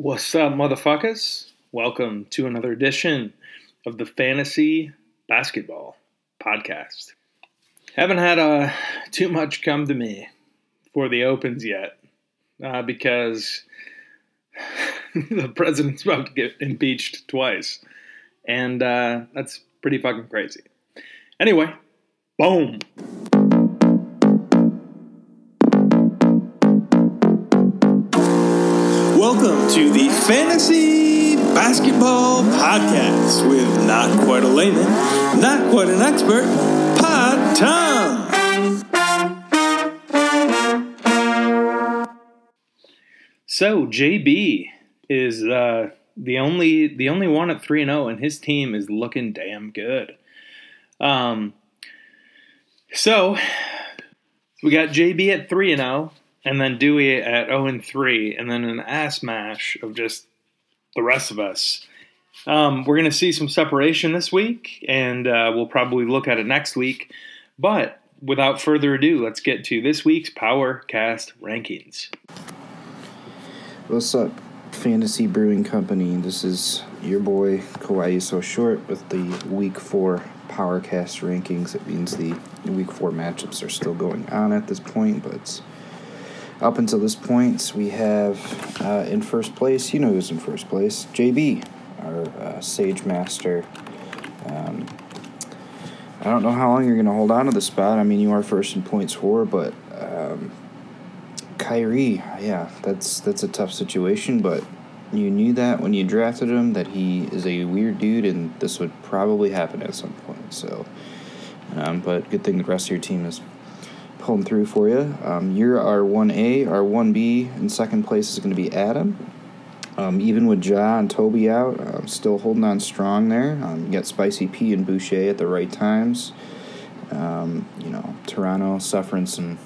What's up, motherfuckers? Welcome to another edition of the Fantasy Basketball Podcast. Haven't had uh, too much come to me for the Opens yet uh, because the president's about to get impeached twice. And uh, that's pretty fucking crazy. Anyway, boom. Fantasy Basketball Podcast with not quite a layman, not quite an expert, Pod Tom. So JB is uh, the only the only one at three and zero, and his team is looking damn good. Um, so we got JB at three and zero, and then Dewey at zero and three, and then an ass mash of just the rest of us. Um, we're going to see some separation this week, and uh, we'll probably look at it next week. But without further ado, let's get to this week's Power Cast rankings. What's up, Fantasy Brewing Company? This is your boy Kawhi So Short with the Week 4 Powercast rankings. It means the Week 4 matchups are still going on at this point, but up until this point, we have uh, in first place, you know who's in first place, JB, our uh, Sage Master. Um, I don't know how long you're going to hold on to the spot. I mean, you are first in points for, but um, Kyrie, yeah, that's that's a tough situation, but you knew that when you drafted him that he is a weird dude, and this would probably happen at some point. So, um, but good thing the rest of your team is pulling through for you. Um, you're our one A, our one B, in second place is going to be Adam. Um, even with Ja and Toby out, uh, still holding on strong there. Um, you got Spicy P and Boucher at the right times. Um, you know, Toronto suffering some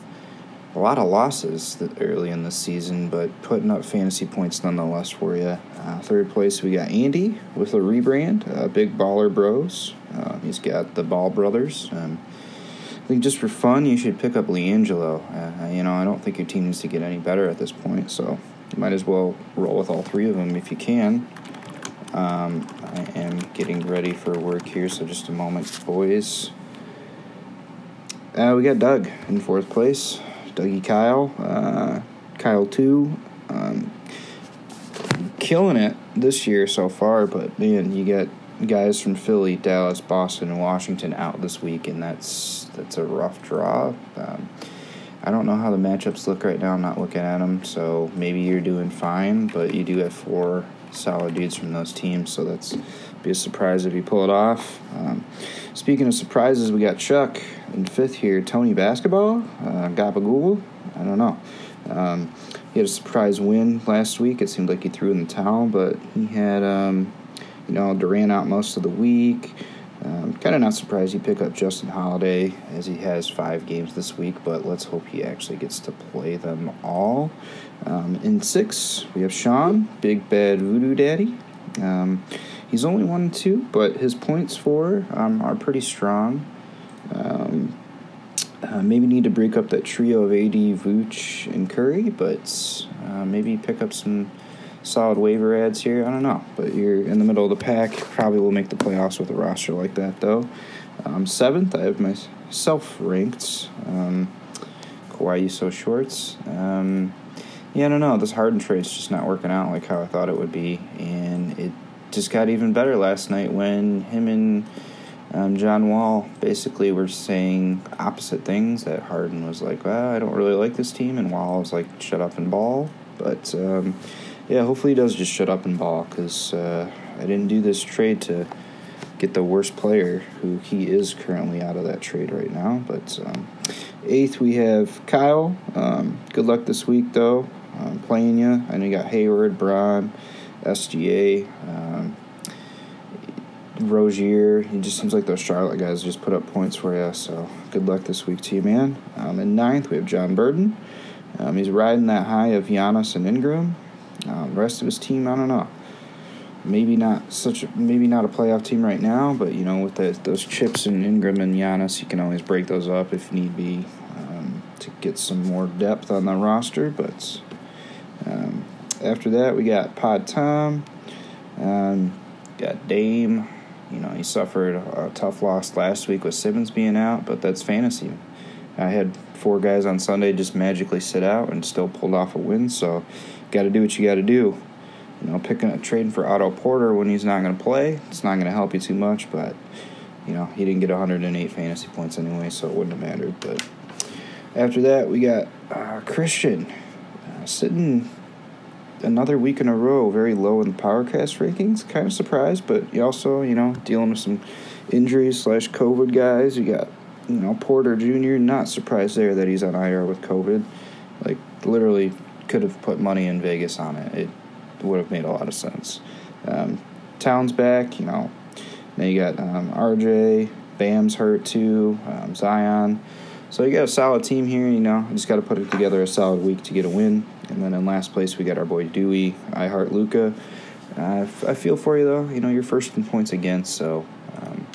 a lot of losses early in the season, but putting up fantasy points nonetheless for you. Uh, third place, we got Andy with a rebrand, uh, Big Baller Bros. Uh, he's got the Ball Brothers. Um, I think just for fun, you should pick up LiAngelo. Uh, you know, I don't think your team needs to get any better at this point, so you might as well roll with all three of them if you can. Um, I am getting ready for work here, so just a moment, boys. Uh, we got Doug in fourth place. Dougie Kyle, uh, Kyle 2. Um, killing it this year so far, but man, you get guys from Philly, Dallas, Boston, and Washington out this week, and that's that's a rough draw. Um, I don't know how the matchups look right now. I'm not looking at them, so maybe you're doing fine, but you do have four solid dudes from those teams, so that's be a surprise if you pull it off. Um, speaking of surprises, we got Chuck in fifth here. Tony Basketball, uh, Gabagool. I don't know. Um, he had a surprise win last week. It seemed like he threw in the towel, but he had, um, you know, Durant out most of the week. Um, kind of not surprised you pick up Justin Holiday as he has five games this week, but let's hope he actually gets to play them all. Um, in six, we have Sean, Big Bad Voodoo Daddy. Um, he's only one and two, but his points for um, are pretty strong. Um, uh, maybe need to break up that trio of AD, Vooch, and Curry, but uh, maybe pick up some solid waiver ads here. I don't know, but you're in the middle of the pack. Probably will make the playoffs with a roster like that, though. Um, seventh, I have myself ranked. Um, Kawhi so shorts. Um, yeah, I don't know. This Harden trade's just not working out like how I thought it would be, and it just got even better last night when him and um, John Wall basically were saying opposite things. That Harden was like, "Well, I don't really like this team," and Wall was like, "Shut up and ball." But um, yeah, hopefully he does just shut up and ball because uh, I didn't do this trade to get the worst player, who he is currently out of that trade right now. But um, eighth, we have Kyle. Um, good luck this week, though. I'm playing you. I know you got Hayward, Brown, SGA, um, Rozier. It just seems like those Charlotte guys just put up points for you. So good luck this week to you, man. Um, in ninth, we have John Burden. Um, he's riding that high of Giannis and Ingram. Um, the rest of his team, I don't know. Maybe not such, a, maybe not a playoff team right now, but you know, with the, those chips and Ingram and Giannis, you can always break those up if need be um, to get some more depth on the roster. But um, after that, we got Pod Tom. Um, got Dame. You know, he suffered a tough loss last week with Simmons being out, but that's fantasy. I had four guys on Sunday just magically sit out and still pulled off a win. So, got to do what you got to do. You know, picking a trading for Otto Porter when he's not going to play, it's not going to help you too much. But you know, he didn't get 108 fantasy points anyway, so it wouldn't have mattered. But after that, we got uh, Christian uh, sitting another week in a row very low in the PowerCast rankings. Kind of surprised, but also, you know, dealing with some injuries slash COVID guys. You got, you know, Porter Jr. Not surprised there that he's on IR with COVID. Like literally, could have put money in Vegas on it. It would have made a lot of sense. Um, Towns back, you know. Then you got um, RJ, Bam's hurt too, um, Zion. So you got a solid team here. You know, just got to put it together a solid week to get a win. And then in last place we got our boy Dewey. I heart Luka. Uh, I feel for you though. You know, you're first in points against, so um,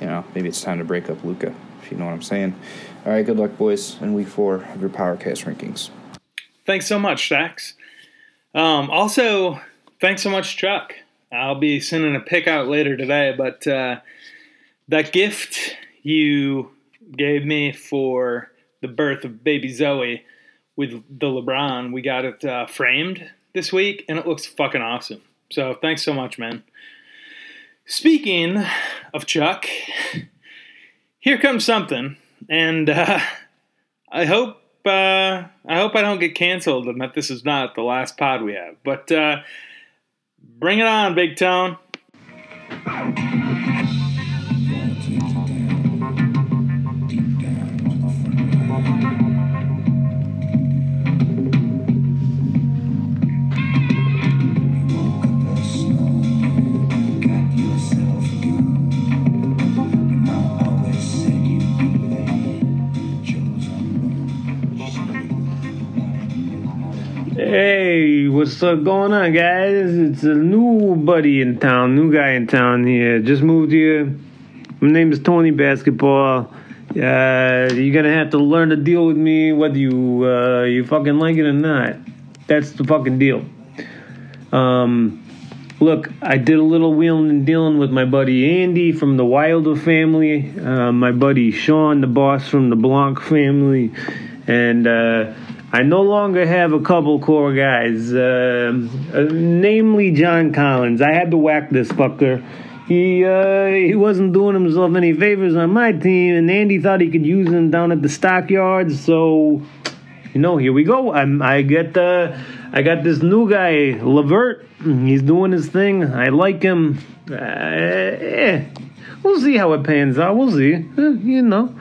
you know maybe it's time to break up Luka. If you know what I'm saying. All right, good luck, boys, in week four of your PowerCast rankings. Thanks so much, Stacks. Um, also, thanks so much, Chuck. I'll be sending a pick out later today, but uh, that gift you gave me for the birth of baby Zoe with the LeBron, we got it uh, framed this week, and it looks fucking awesome. So thanks so much, man. Speaking of Chuck, here comes something, and uh, I hope uh, I hope I don't get canceled and that this is not the last pod we have. But uh, bring it on, Big Tone. What's going on, guys? It's a new buddy in town, new guy in town here. Just moved here. My name is Tony Basketball. Uh, you're gonna have to learn to deal with me, whether you uh, you fucking like it or not. That's the fucking deal. Um, look, I did a little wheeling and dealing with my buddy Andy from the Wilder family, uh, my buddy Sean, the boss from the Blanc family, and. I no longer have a couple core guys, uh, uh, namely John Collins. I had to whack this fucker. He uh, he wasn't doing himself any favors on my team, and Andy thought he could use him down at the stockyards. So, you know, here we go. I'm, I get uh, I got this new guy, Levert. He's doing his thing. I like him. Uh, eh. We'll see how it pans out. We'll see. Uh, you know,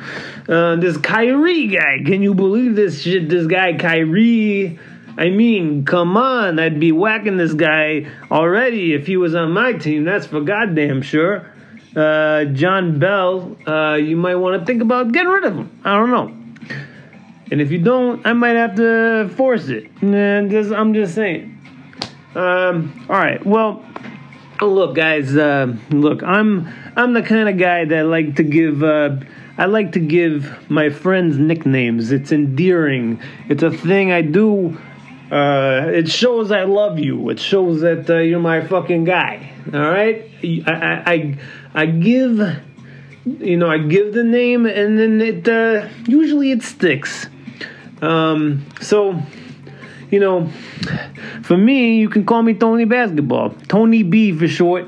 uh, this Kyrie guy. Can you believe this shit? This guy Kyrie. I mean, come on. I'd be whacking this guy already if he was on my team. That's for goddamn sure. Uh, John Bell. Uh, you might want to think about getting rid of him. I don't know. And if you don't, I might have to force it. And just, I'm just saying. Um, all right. Well, look, guys. Uh, look, I'm I'm the kind of guy that like to give. Uh, I like to give my friends nicknames. It's endearing. It's a thing I do. Uh, it shows I love you. It shows that uh, you're my fucking guy. All right. I, I I I give. You know, I give the name, and then it uh, usually it sticks. Um, so you know, for me, you can call me Tony Basketball. Tony B for short.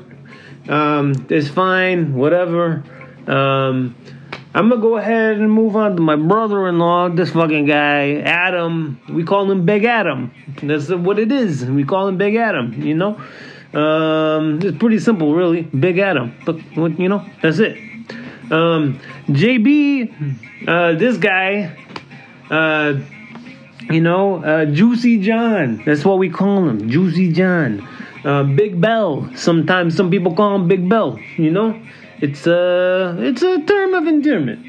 Um, it's fine, whatever. Um, I'm gonna go ahead and move on to my brother-in-law, this fucking guy, Adam. We call him Big Adam. That's what it is. We call him Big Adam. You know, um, it's pretty simple, really. Big Adam. Look, you know, that's it. Um, JB, uh, this guy, uh, you know, uh, Juicy John. That's what we call him, Juicy John. Uh, Big Bell. Sometimes some people call him Big Bell. You know, it's a it's a term of endearment.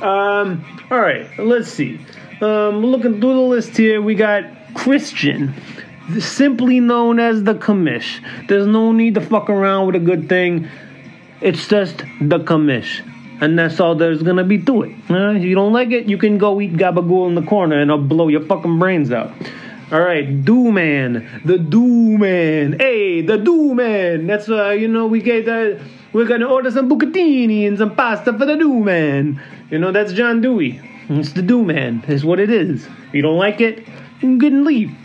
Um, all right, let's see. Um, looking through the list here, we got Christian, simply known as the commish. There's no need to fuck around with a good thing. It's just the commish. And that's all there's gonna be to it. Uh, if you don't like it, you can go eat gabagool in the corner and I'll blow your fucking brains out. All right, Do Man, the Do Man. Hey, the Do Man. That's uh, you know, we get uh, we're gonna order some bucatini and some pasta for the Do Man. You know, that's John Dewey. It's the Do Man. Is what it is. If you don't like it, you can get and leave.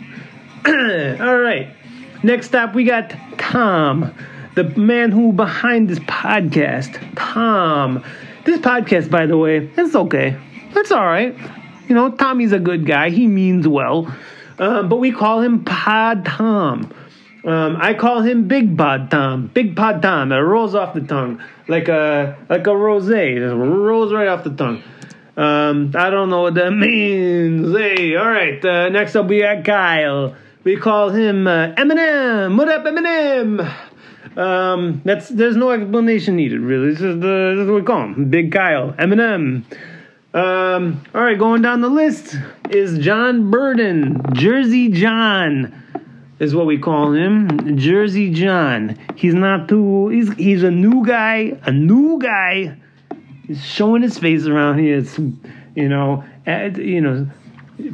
All right. Next up, we got Tom, the man who behind this podcast. Tom. This podcast, by the way, it's okay. It's all right. You know, Tommy's a good guy. He means well. Um, but we call him Pod Tom. Um, I call him Big Pod Tom. Big Pod Tom. It rolls off the tongue like a like a rosé. It rolls right off the tongue. Um, I don't know what that means. Hey, all right. Uh, next up, we got Kyle. We call him uh, Eminem. What up, Eminem? Um, that's there's no explanation needed, really. This is, the, this is what we call him, Big Kyle, Eminem. Um, all right, going down the list is John Burden, Jersey John is what we call him, Jersey John. He's not too. He's he's a new guy, a new guy. He's showing his face around here. It's, you know, at, you know,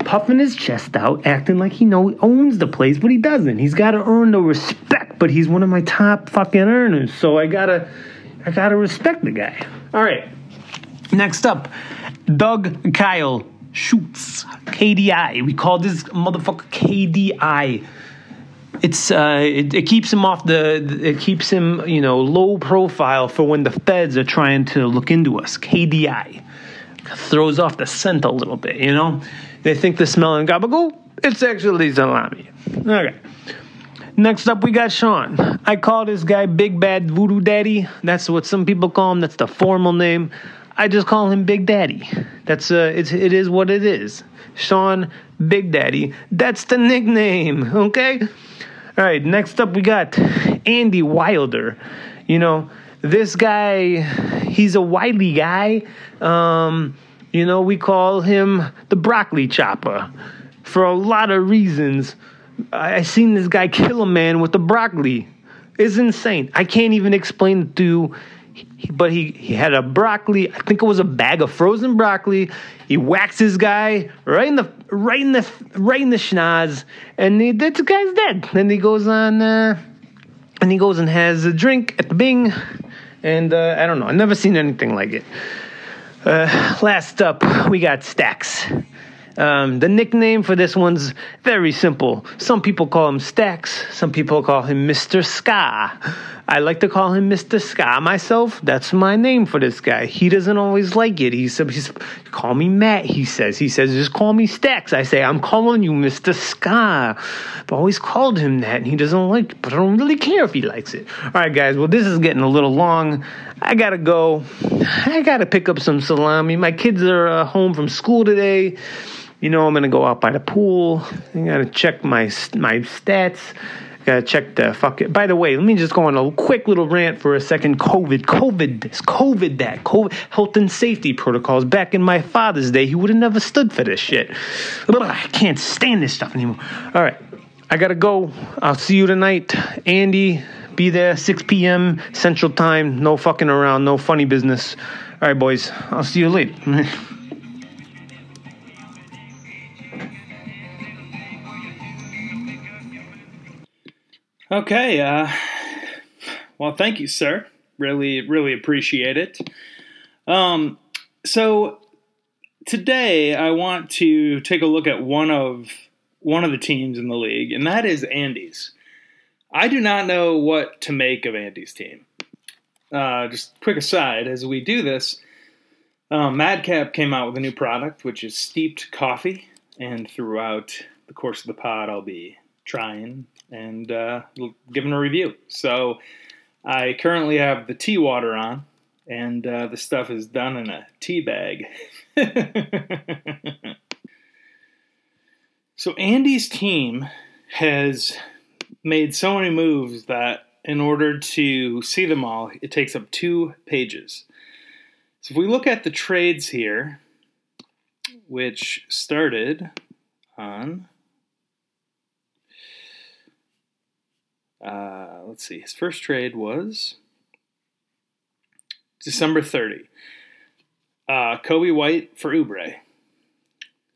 puffing his chest out, acting like he know he owns the place, but he doesn't. He's got to earn the respect. But he's one of my top fucking earners, so I gotta, I gotta respect the guy. All right. Next up, Doug Kyle shoots KDI. We call this motherfucker KDI. It's uh, it, it keeps him off the. It keeps him, you know, low profile for when the feds are trying to look into us. KDI throws off the scent a little bit, you know. They think the smell in gabagool. It's actually salami. Okay. Next up, we got Sean. I call this guy Big Bad Voodoo Daddy. That's what some people call him. That's the formal name. I just call him Big Daddy. That's uh, it's it is what it is. Sean Big Daddy. That's the nickname. Okay. All right. Next up, we got Andy Wilder. You know, this guy. He's a wily guy. Um, you know, we call him the broccoli chopper for a lot of reasons. I, I seen this guy kill a man with the broccoli. It's insane. I can't even explain to you he- but he, he had a broccoli. I think it was a bag of frozen broccoli. He whacks his guy right in the right in the right in the schnoz, and he, that guy's dead. Then he goes on, uh, and he goes and has a drink at the Bing, and uh, I don't know. I've never seen anything like it. Uh, last up, we got Stacks. Um, the nickname for this one's very simple. Some people call him Stacks. Some people call him Mr. Ska. I like to call him Mr. Ska myself. That's my name for this guy. He doesn't always like it. He said, he's, "Call me Matt." He says. He says, "Just call me Stacks." I say, "I'm calling you Mr. Ska." I've always called him that, and he doesn't like it, but I don't really care if he likes it. All right, guys. Well, this is getting a little long. I gotta go. I gotta pick up some salami. My kids are uh, home from school today. You know, I'm gonna go out by the pool. I gotta check my my stats. Gotta check the fuck it. By the way, let me just go on a quick little rant for a second. COVID, COVID this, COVID that, COVID, health and safety protocols. Back in my father's day, he would have never stood for this shit. But I can't stand this stuff anymore. All right, I gotta go. I'll see you tonight, Andy. Be there 6 p.m. Central Time. No fucking around. No funny business. All right, boys. I'll see you later. Okay. Uh, well, thank you, sir. Really, really appreciate it. Um, so today I want to take a look at one of one of the teams in the league, and that is Andy's. I do not know what to make of Andy's team. Uh, just quick aside, as we do this, um, Madcap came out with a new product, which is steeped coffee, and throughout the course of the pod, I'll be trying and uh, giving a review. So I currently have the tea water on, and uh, the stuff is done in a tea bag. so Andy's team has made so many moves that in order to see them all, it takes up two pages. So if we look at the trades here, which started on uh, let's see, his first trade was December 30. Uh, Coby White for Oubre.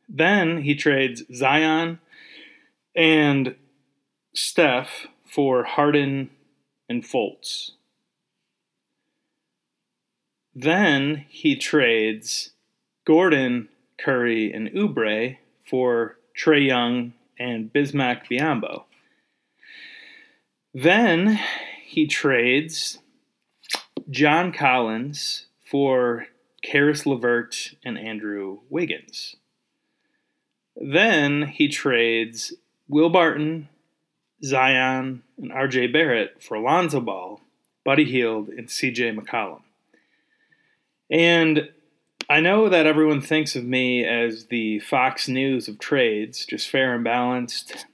Then he trades Zion and Steph for Harden and Fultz. Then he trades Gordon, Curry, and Oubre for Trae Young and Bismack Biyombo. Then he trades John Collins for Caris LeVert and Andrew Wiggins. Then he trades Will Barton, Zion, and RJ Barrett for Alonzo Ball, Buddy Hield, and CJ McCollum. And I know that everyone thinks of me as the Fox News of trades, just fair and balanced.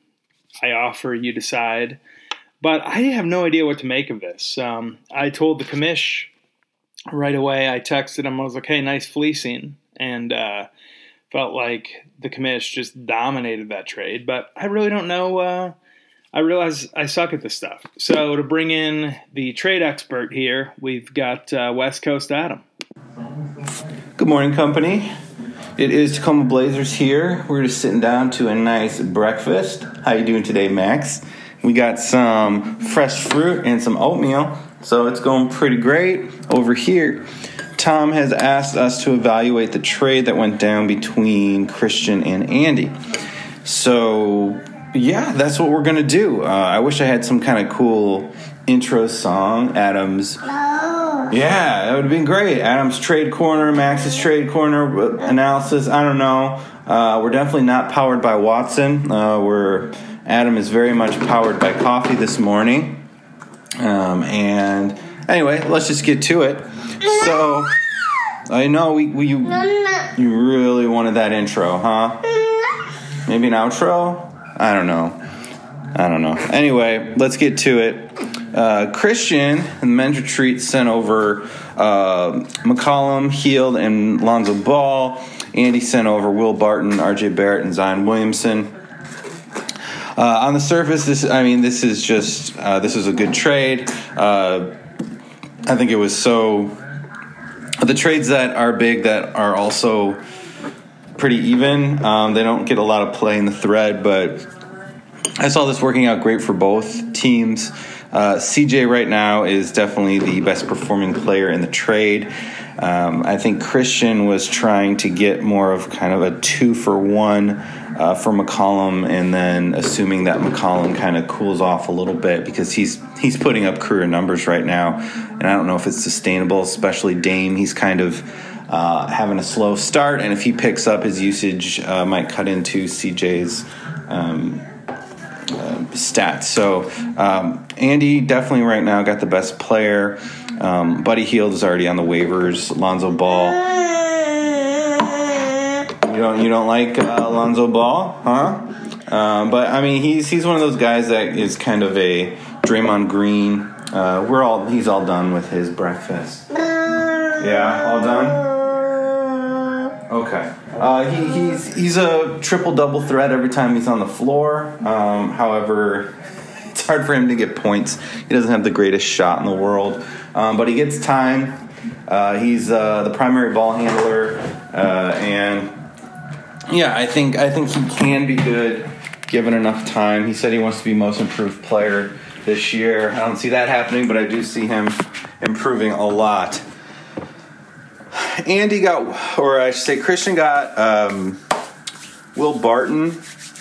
I offer, you decide. But I have no idea what to make of this. Um, I told the commish right away. I texted him. I was like, "Hey, nice fleecing," and uh, felt like the commish just dominated that trade. But I really don't know. Uh, I realize I suck at this stuff. So to bring in the trade expert here, we've got uh, West Coast Adam. Good morning, company. It is Tacoma Blazers here. We're just sitting down to a nice breakfast. How you doing today, Max? We got some fresh fruit and some oatmeal, so it's going pretty great over here. Tom has asked us to evaluate the trade that went down between Christian and Andy. So, yeah, that's what we're going to do. Uh, I wish I had some kind of cool intro song. Adam's. Yeah, that would have been great. Adam's trade corner, Max's trade corner analysis. I don't know. Uh, we're definitely not powered by Watson. Uh, we're Adam is very much powered by coffee this morning. Um, and anyway, let's just get to it. So, I know we, we you, you really wanted that intro, huh? Maybe an outro? I don't know. I don't know. Anyway, let's get to it. Uh, Christian and the men's retreat sent over uh, McCollum, Hield, and Lonzo Ball. Andy sent over Will Barton, RJ Barrett, and Zion Williamson. Uh, on the surface, this I mean, this is just uh, this is a good trade. Uh, I think it was so. The trades that are big that are also pretty even. Um, they don't get a lot of play in the thread, but I saw this working out great for both teams. Uh, CJ right now is definitely the best performing player in the trade. Um, I think Christian was trying to get more of kind of a two for one uh, for McCollum, and then assuming that McCollum kind of cools off a little bit because he's he's putting up career numbers right now, and I don't know if it's sustainable. Especially Dame, he's kind of uh, having a slow start, and if he picks up his usage, uh, might cut into CJ's. Um, uh, stats. So um, Andy definitely right now got the best player. Um, Buddy Hield is already on the waivers. Lonzo Ball. You don't you don't like uh, Lonzo Ball, huh? Um, but I mean he's he's one of those guys that is kind of a Draymond Green. Uh, we're all he's all done with his breakfast. Yeah, all done. Okay. Uh, he, he's he's a triple double threat every time he's on the floor. Um, however, it's hard for him to get points. He doesn't have the greatest shot in the world, um, but he gets time. Uh, he's uh, the primary ball handler, uh, and yeah, I think I think he can be good given enough time. He said he wants to be most improved player this year. I don't see that happening, but I do see him improving a lot. Andy got, or I should say, Christian got um, Will Barton,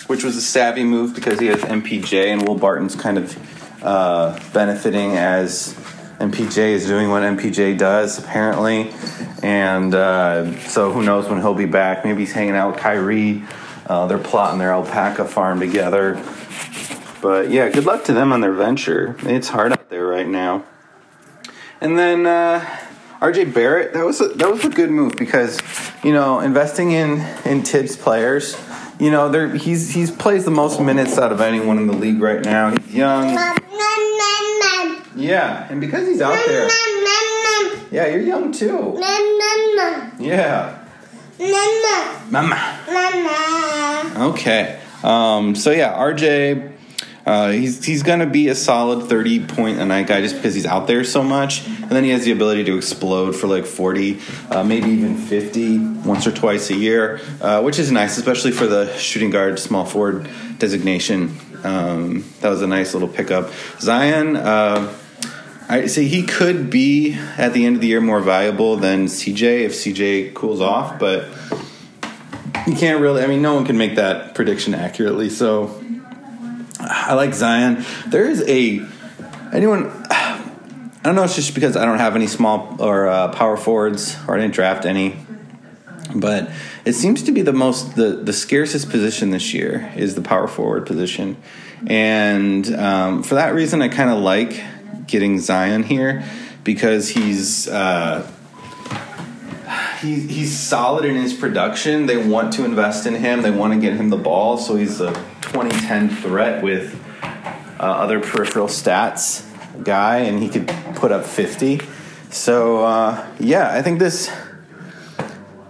which was a savvy move because he has MPJ, and Will Barton's kind of uh, benefiting as MPJ is doing what MPJ does, apparently. And uh, so who knows when he'll be back? Maybe he's hanging out with Kyrie. Uh, they're plotting their alpaca farm together. But yeah, good luck to them on their venture. It's hard out there right now. And then uh, RJ Barrett, that was a, that was a good move because you know investing in in Thibs players. You know, they he's he's plays the most minutes out of anyone in the league right now. He's young. Yeah, and because he's out there. Yeah, you're young too. Yeah. Mama. Mama. Mama. Okay. Um, so yeah, RJ Uh, he's he's gonna be a solid thirty point a night guy just because he's out there so much, and then he has the ability to explode for like forty, uh, maybe even fifty once or twice a year, uh, which is nice, especially for the shooting guard, small forward designation. Um, that was a nice little pickup. Zion. I see he could be at the end of the year more valuable than CJ if CJ cools off, but you can't really. I mean, no one can make that prediction accurately. So I like Zion. There is a anyone. I don't know. It's just because I don't have any small or uh, power forwards, or I didn't draft any. But it seems to be the most the the scarcest position this year is the power forward position, and um, for that reason, I kind of like getting Zion here because he's. Uh, he, he's solid in his production. They want to invest in him. They want to get him the ball. So he's a 2010 threat with uh, other peripheral stats guy, and he could put up 50. So uh, yeah, I think this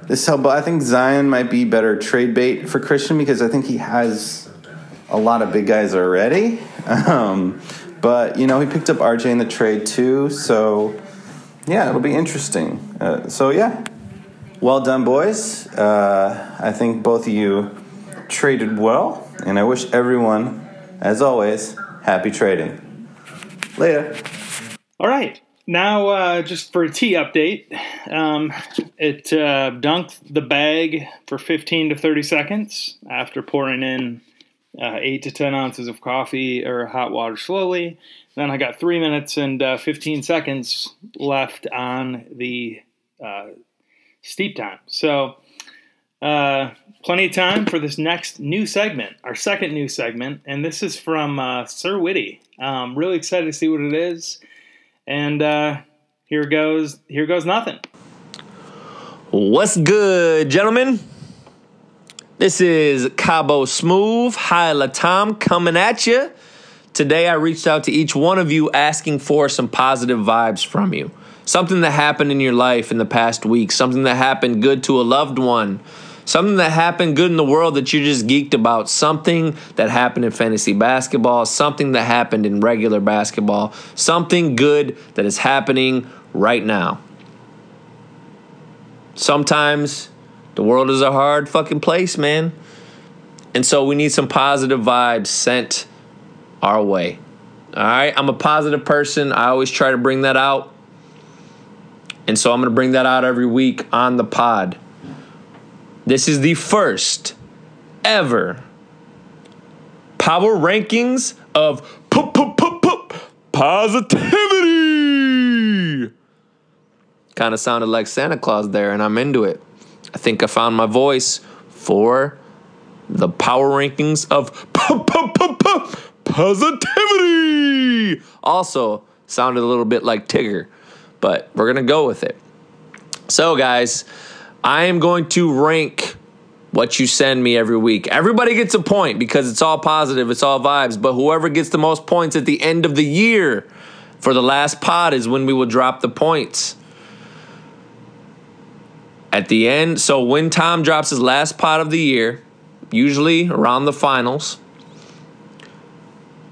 this help. I think Zion might be better trade bait for Christian because I think he has a lot of big guys already. Um, but you know, he picked up RJ in the trade too. So yeah, it'll be interesting. Uh, so yeah, well done, boys. Uh, I think both of you traded well, and I wish everyone, as always, happy trading. Later. All right. Now, uh, just for a tea update, um, it uh, dunked the bag for 15 to 30 seconds after pouring in uh, 8 to 10 ounces of coffee or hot water slowly. Then I got 3 minutes and uh, 15 seconds left on the uh, steep time. So, uh, plenty of time for this next new segment, our second new segment, and this is from uh, Sir Witte. Um, really excited to see what it is, and uh, here goes. Here goes nothing. What's good, gentlemen? This is Cabo Smooth, High Latam coming at you. Today, I reached out to each one of you asking for some positive vibes from you. Something that happened in your life in the past week, something that happened good to a loved one, something that happened good in the world that you're just geeked about, something that happened in fantasy basketball, something that happened in regular basketball, something good that is happening right now. Sometimes the world is a hard fucking place, man. And so we need some positive vibes sent our way. All right, I'm a positive person. I always try to bring that out. And so I'm going to bring that out every week on the pod. This is the first ever power rankings of positivity. Kind of sounded like Santa Claus there, and I'm into it. I think I found my voice for the power rankings of positivity. Also, sounded a little bit like Tigger, but we're going to go with it. So, guys, I am going to rank what you send me every week. Everybody gets a point because it's all positive, it's all vibes, but whoever gets the most points at the end of the year for the last pod is when we will drop the points. At the end, so when Tom drops his last pot of the year, usually around the finals,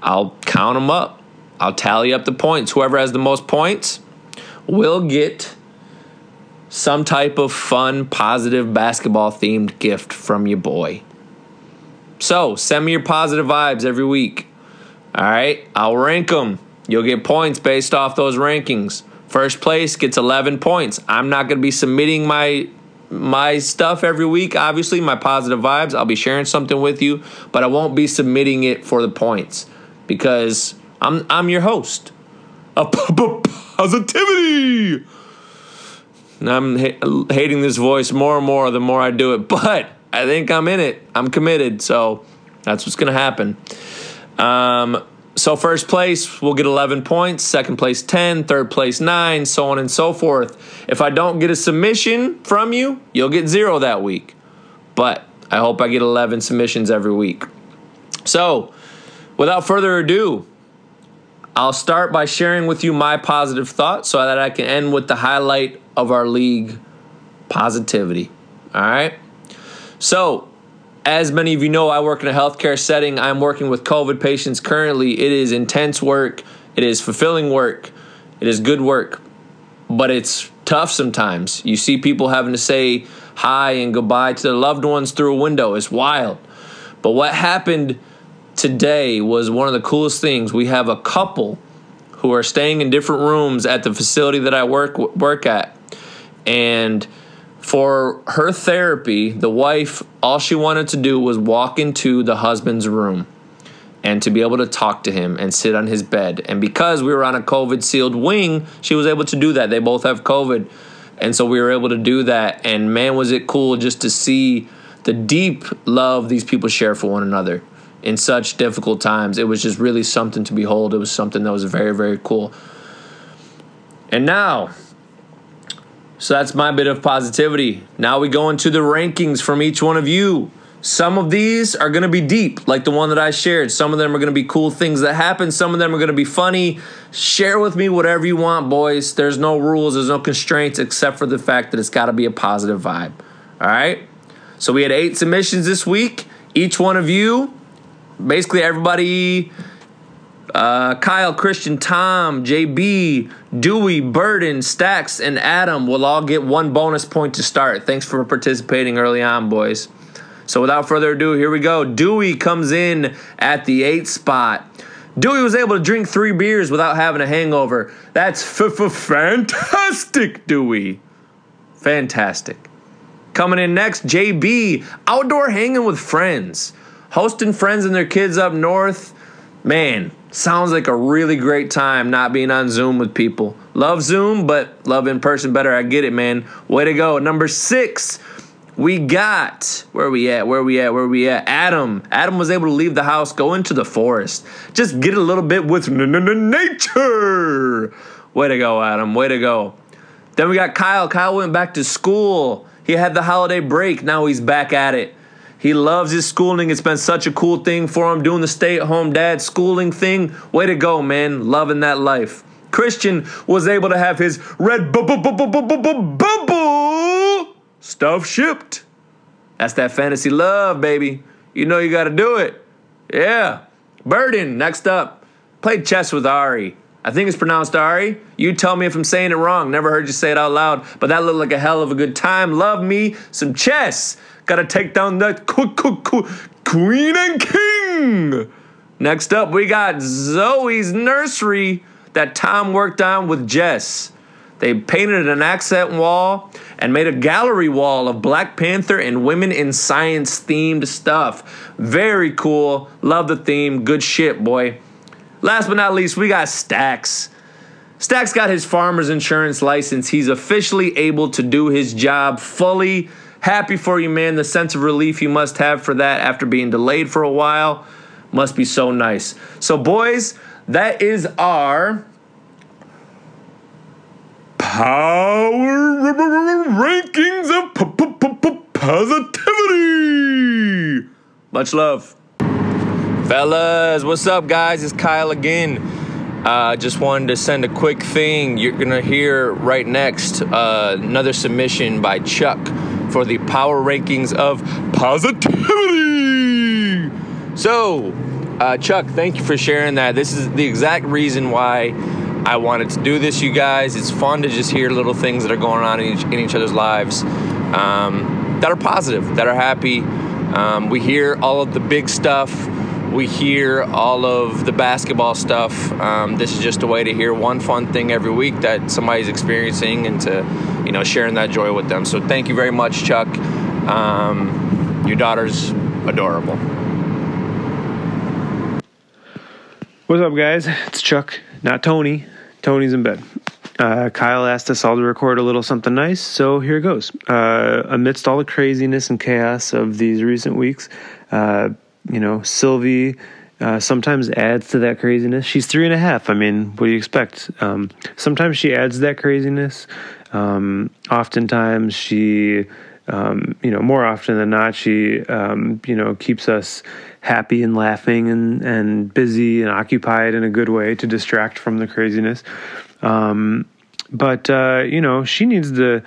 I'll count them up. I'll tally up the points. Whoever has the most points will get some type of fun, positive basketball themed gift from your boy. So send me your positive vibes every week. All right, I'll rank them. You'll get points based off those rankings. First place gets 11 points. I'm not going to be submitting my my stuff every week. Obviously, my positive vibes. I'll be sharing something with you, but I won't be submitting it for the points because I'm I'm your host of positivity. I'm ha- hating this voice more and more the more I do it, but I think I'm in it. I'm committed, so that's what's gonna happen. Um, so first place will get 11 points, second place 10, third place 9, so on and so forth. If I don't get a submission from you, you'll get 0 that week. But I hope I get 11 submissions every week. So, without further ado, I'll start by sharing with you my positive thoughts so that I can end with the highlight of our league positivity. All right? So, as many of you know, I work in a healthcare setting. I'm working with COVID patients currently. It is intense work, it is fulfilling work, it is good work, but it's tough sometimes. You see people having to say hi and goodbye to their loved ones through a window. It's wild. But what happened today was one of the coolest things. We have a couple who are staying in different rooms at the facility that I work work at. And for her therapy, the wife, all she wanted to do was walk into the husband's room and to be able to talk to him and sit on his bed. And because we were on a COVID sealed wing, she was able to do that. They both have COVID. And so we were able to do that. And man, was it cool just to see the deep love these people share for one another in such difficult times. It was just really something to behold. It was something that was very, very cool. And now, so that's my bit of positivity. Now we go into the rankings from each one of you. Some of these are going to be deep, like the one that I shared. Some of them are going to be cool things that happen. Some of them are going to be funny. Share with me whatever you want, boys. There's no rules, there's no constraints except for the fact that it's got to be a positive vibe. All right? So we had eight submissions this week. Each one of you, basically everybody uh, Kyle, Christian, Tom, JB, Dewey, Burden, Stacks, and Adam will all get one bonus point to start. Thanks for participating early on, boys. So without further ado, here we go. Dewey comes in at the eighth spot. Dewey was able to drink three beers without having a hangover. That's fantastic, Dewey. Fantastic. Coming in next, JB, outdoor hanging with friends, hosting friends and their kids up north. Man, sounds like a really great time not being on Zoom with people. Love Zoom, but love in person better. I get it, man. Way to go. Number six, we got where we at? Where we at? Where we at? Adam. Adam was able to leave the house, go into the forest, just get a little bit with nature. Way to go, Adam. Way to go. Then we got Kyle. Kyle went back to school. He had the holiday break. Now he's back at it. He loves his schooling. It's been such a cool thing for him doing the stay at home dad schooling thing. Way to go, man. Loving that life. Christian was able to have his red bubble stuff shipped. That's that fantasy love, baby. You know you got to do it. Yeah. Burden, next up. Played chess with Ari. I think it's pronounced Ari. You tell me if I'm saying it wrong. Never heard you say it out loud, but that looked like a hell of a good time. Love me some chess. Gotta take down that queen and king. Next up, we got Zoe's nursery that Tom worked on with Jess. They painted an accent wall and made a gallery wall of Black Panther and women in science themed stuff. Very cool. Love the theme. Good shit, boy. Last but not least, we got Stacks. Stacks got his farmer's insurance license. He's officially able to do his job fully. Happy for you, man. The sense of relief you must have for that after being delayed for a while must be so nice. So, boys, that is our power rankings of positivity. Much love. Fellas, what's up, guys? It's Kyle again. Uh, just wanted to send a quick thing. You're gonna hear right next uh, another submission by Chuck for the power rankings of positivity. So, uh, Chuck, thank you for sharing that. This is the exact reason why I wanted to do this, you guys. It's fun to just hear little things that are going on in each, in each other's lives um, that are positive, that are happy. Um, we hear all of the big stuff we hear all of the basketball stuff. Um, this is just a way to hear one fun thing every week that somebody's experiencing and to, you know, sharing that joy with them. So thank you very much, Chuck. Um, your daughter's adorable. What's up, guys? It's Chuck, not Tony. Tony's in bed. Uh, Kyle asked us all to record a little something nice, so here goes. Uh, amidst all the craziness and chaos of these recent weeks, uh, you know, Sylvie uh, sometimes adds to that craziness. She's three and a half. I mean, what do you expect? Um, sometimes she adds that craziness. Um, oftentimes she, um, you know, more often than not, she, um, you know, keeps us happy and laughing and, and busy and occupied in a good way to distract from the craziness. Um, but, uh, you know, she needs to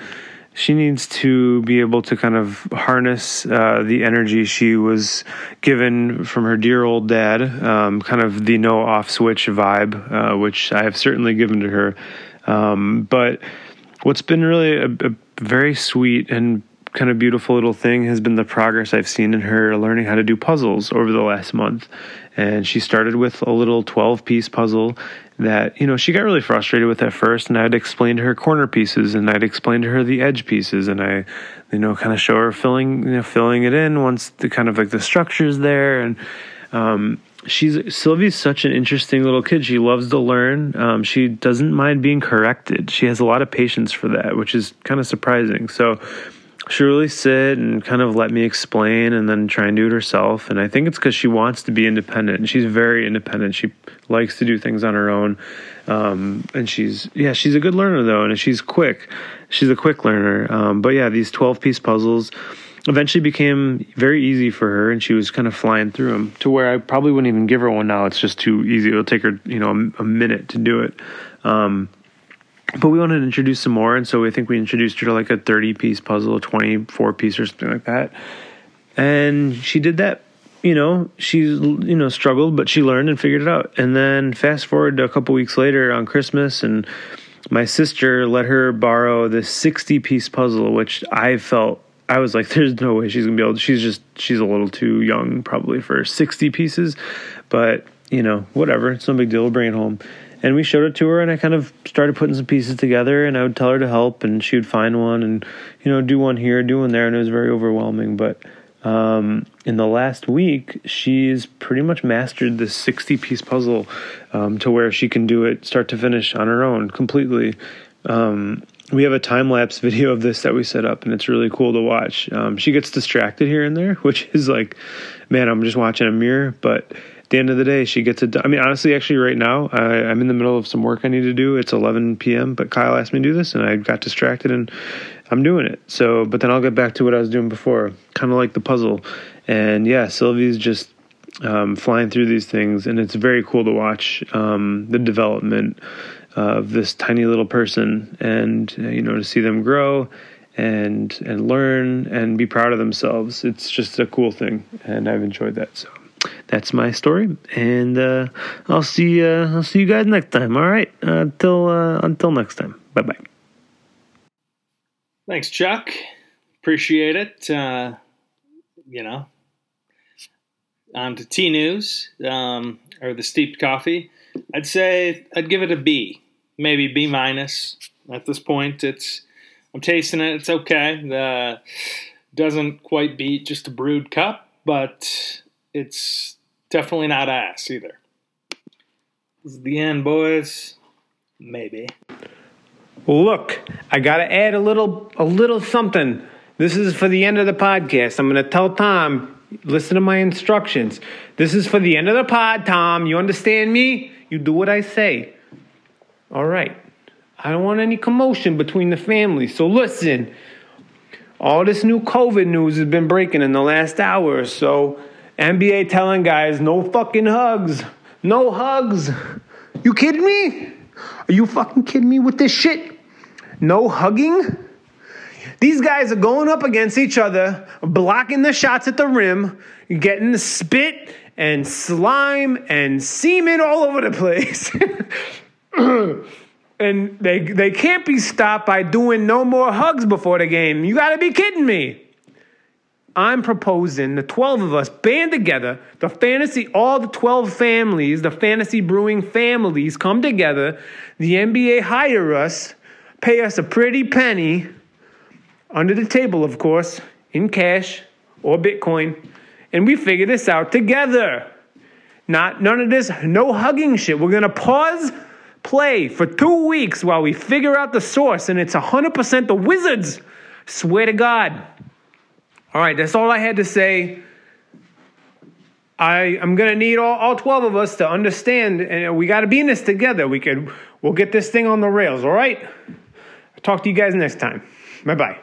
she needs to be able to kind of harness uh, the energy she was given from her dear old dad, um, kind of the no off switch vibe, uh, which I have certainly given to her. Um, but what's been really a, a very sweet and kind of beautiful little thing has been the progress I've seen in her learning how to do puzzles over the last month. And she started with a little 12 piece puzzle that, you know, she got really frustrated with at first. And I'd explain to her corner pieces and I'd explain to her the edge pieces. And I, you know, kind of show her filling, you know, filling it in once the kind of like the structure's there. And, um, she's Sylvie's such an interesting little kid. She loves to learn. Um, she doesn't mind being corrected. She has a lot of patience for that, which is kind of surprising. So she'll really sit and kind of let me explain and then try and do it herself. And I think it's because she wants to be independent and she's very independent. She likes to do things on her own. Um, and she's, yeah, she's a good learner though. And she's quick. She's a quick learner. Um, but yeah, these 12 piece puzzles eventually became very easy for her and she was kind of flying through them to where I probably wouldn't even give her one now. It's just too easy. It'll take her, you know, a, a minute to do it. Um, but we wanted to introduce some more, and so I think we introduced her to like a 30 piece puzzle, a 24 piece or something like that. And she did that. You know, she's you know struggled, but she learned and figured it out. And then fast forward to a couple weeks later on Christmas, and my sister let her borrow this 60 piece puzzle, which I felt I was like, there's no way she's gonna be able. To, she's just she's a little too young probably for 60 pieces, but you know, whatever. It's no big deal. We'll bring it home and we showed it to her and i kind of started putting some pieces together and i would tell her to help and she would find one and you know do one here do one there and it was very overwhelming. But um, in the last week she's pretty much mastered this 60 piece puzzle um, to where she can do it start to finish on her own completely. Um, we have a time lapse video of this that we set up and it's really cool to watch. Um, she gets distracted here and there which is like man i'm just watching a mirror but the end of the day, she gets it done. I mean, honestly, actually, right now, I, I'm in the middle of some work I need to do. It's 11 p.m., but Kyle asked me to do this, and I got distracted, and I'm doing it. So, but then I'll get back to what I was doing before, kind of like the puzzle. And yeah, Sylvie's just um, flying through these things, and it's very cool to watch um, the development of this tiny little person, and uh, you know, to see them grow and and learn and be proud of themselves. It's just a cool thing, and I've enjoyed that. So that's my story, and uh, I'll see uh, I'll see you guys next time. All right, uh, until uh, until next time. Bye bye. Thanks, Chuck. Appreciate it. Uh, you know, on to T News um, or the steeped coffee. I'd say I'd give it a B, maybe B minus. At this point, it's I'm tasting it. It's okay. The doesn't quite beat just a brewed cup, but it's definitely not ass either. This is the end, boys. Maybe. Look, I gotta add a little a little something. This is for the end of the podcast. I'm gonna tell Tom, listen to my instructions. This is for the end of the pod, Tom. You understand me? You do what I say. All right. I don't want any commotion between the families. So listen. All this new COVID news has been breaking in the last hour or so. NBA telling guys no fucking hugs. No hugs. You kidding me? Are you fucking kidding me with this shit? No hugging? These guys are going up against each other, blocking the shots at the rim, getting spit and slime and semen all over the place. and they they can't be stopped by doing no more hugs before the game. You got to be kidding me. I'm proposing the 12 of us band together, the fantasy, all the 12 families, the fantasy brewing families come together. The NBA hire us, pay us a pretty penny, under the table, of course, in cash or Bitcoin, and we figure this out together. Not none of this, no hugging shit. We're gonna pause play for two weeks while we figure out the source, and it's 100% the Wizards. Swear to God. All right, that's all I had to say. I I'm gonna need all, all 12 of us to understand, and we gotta be in this together. We could we'll get this thing on the rails, all right? Talk to you guys next time. Bye bye.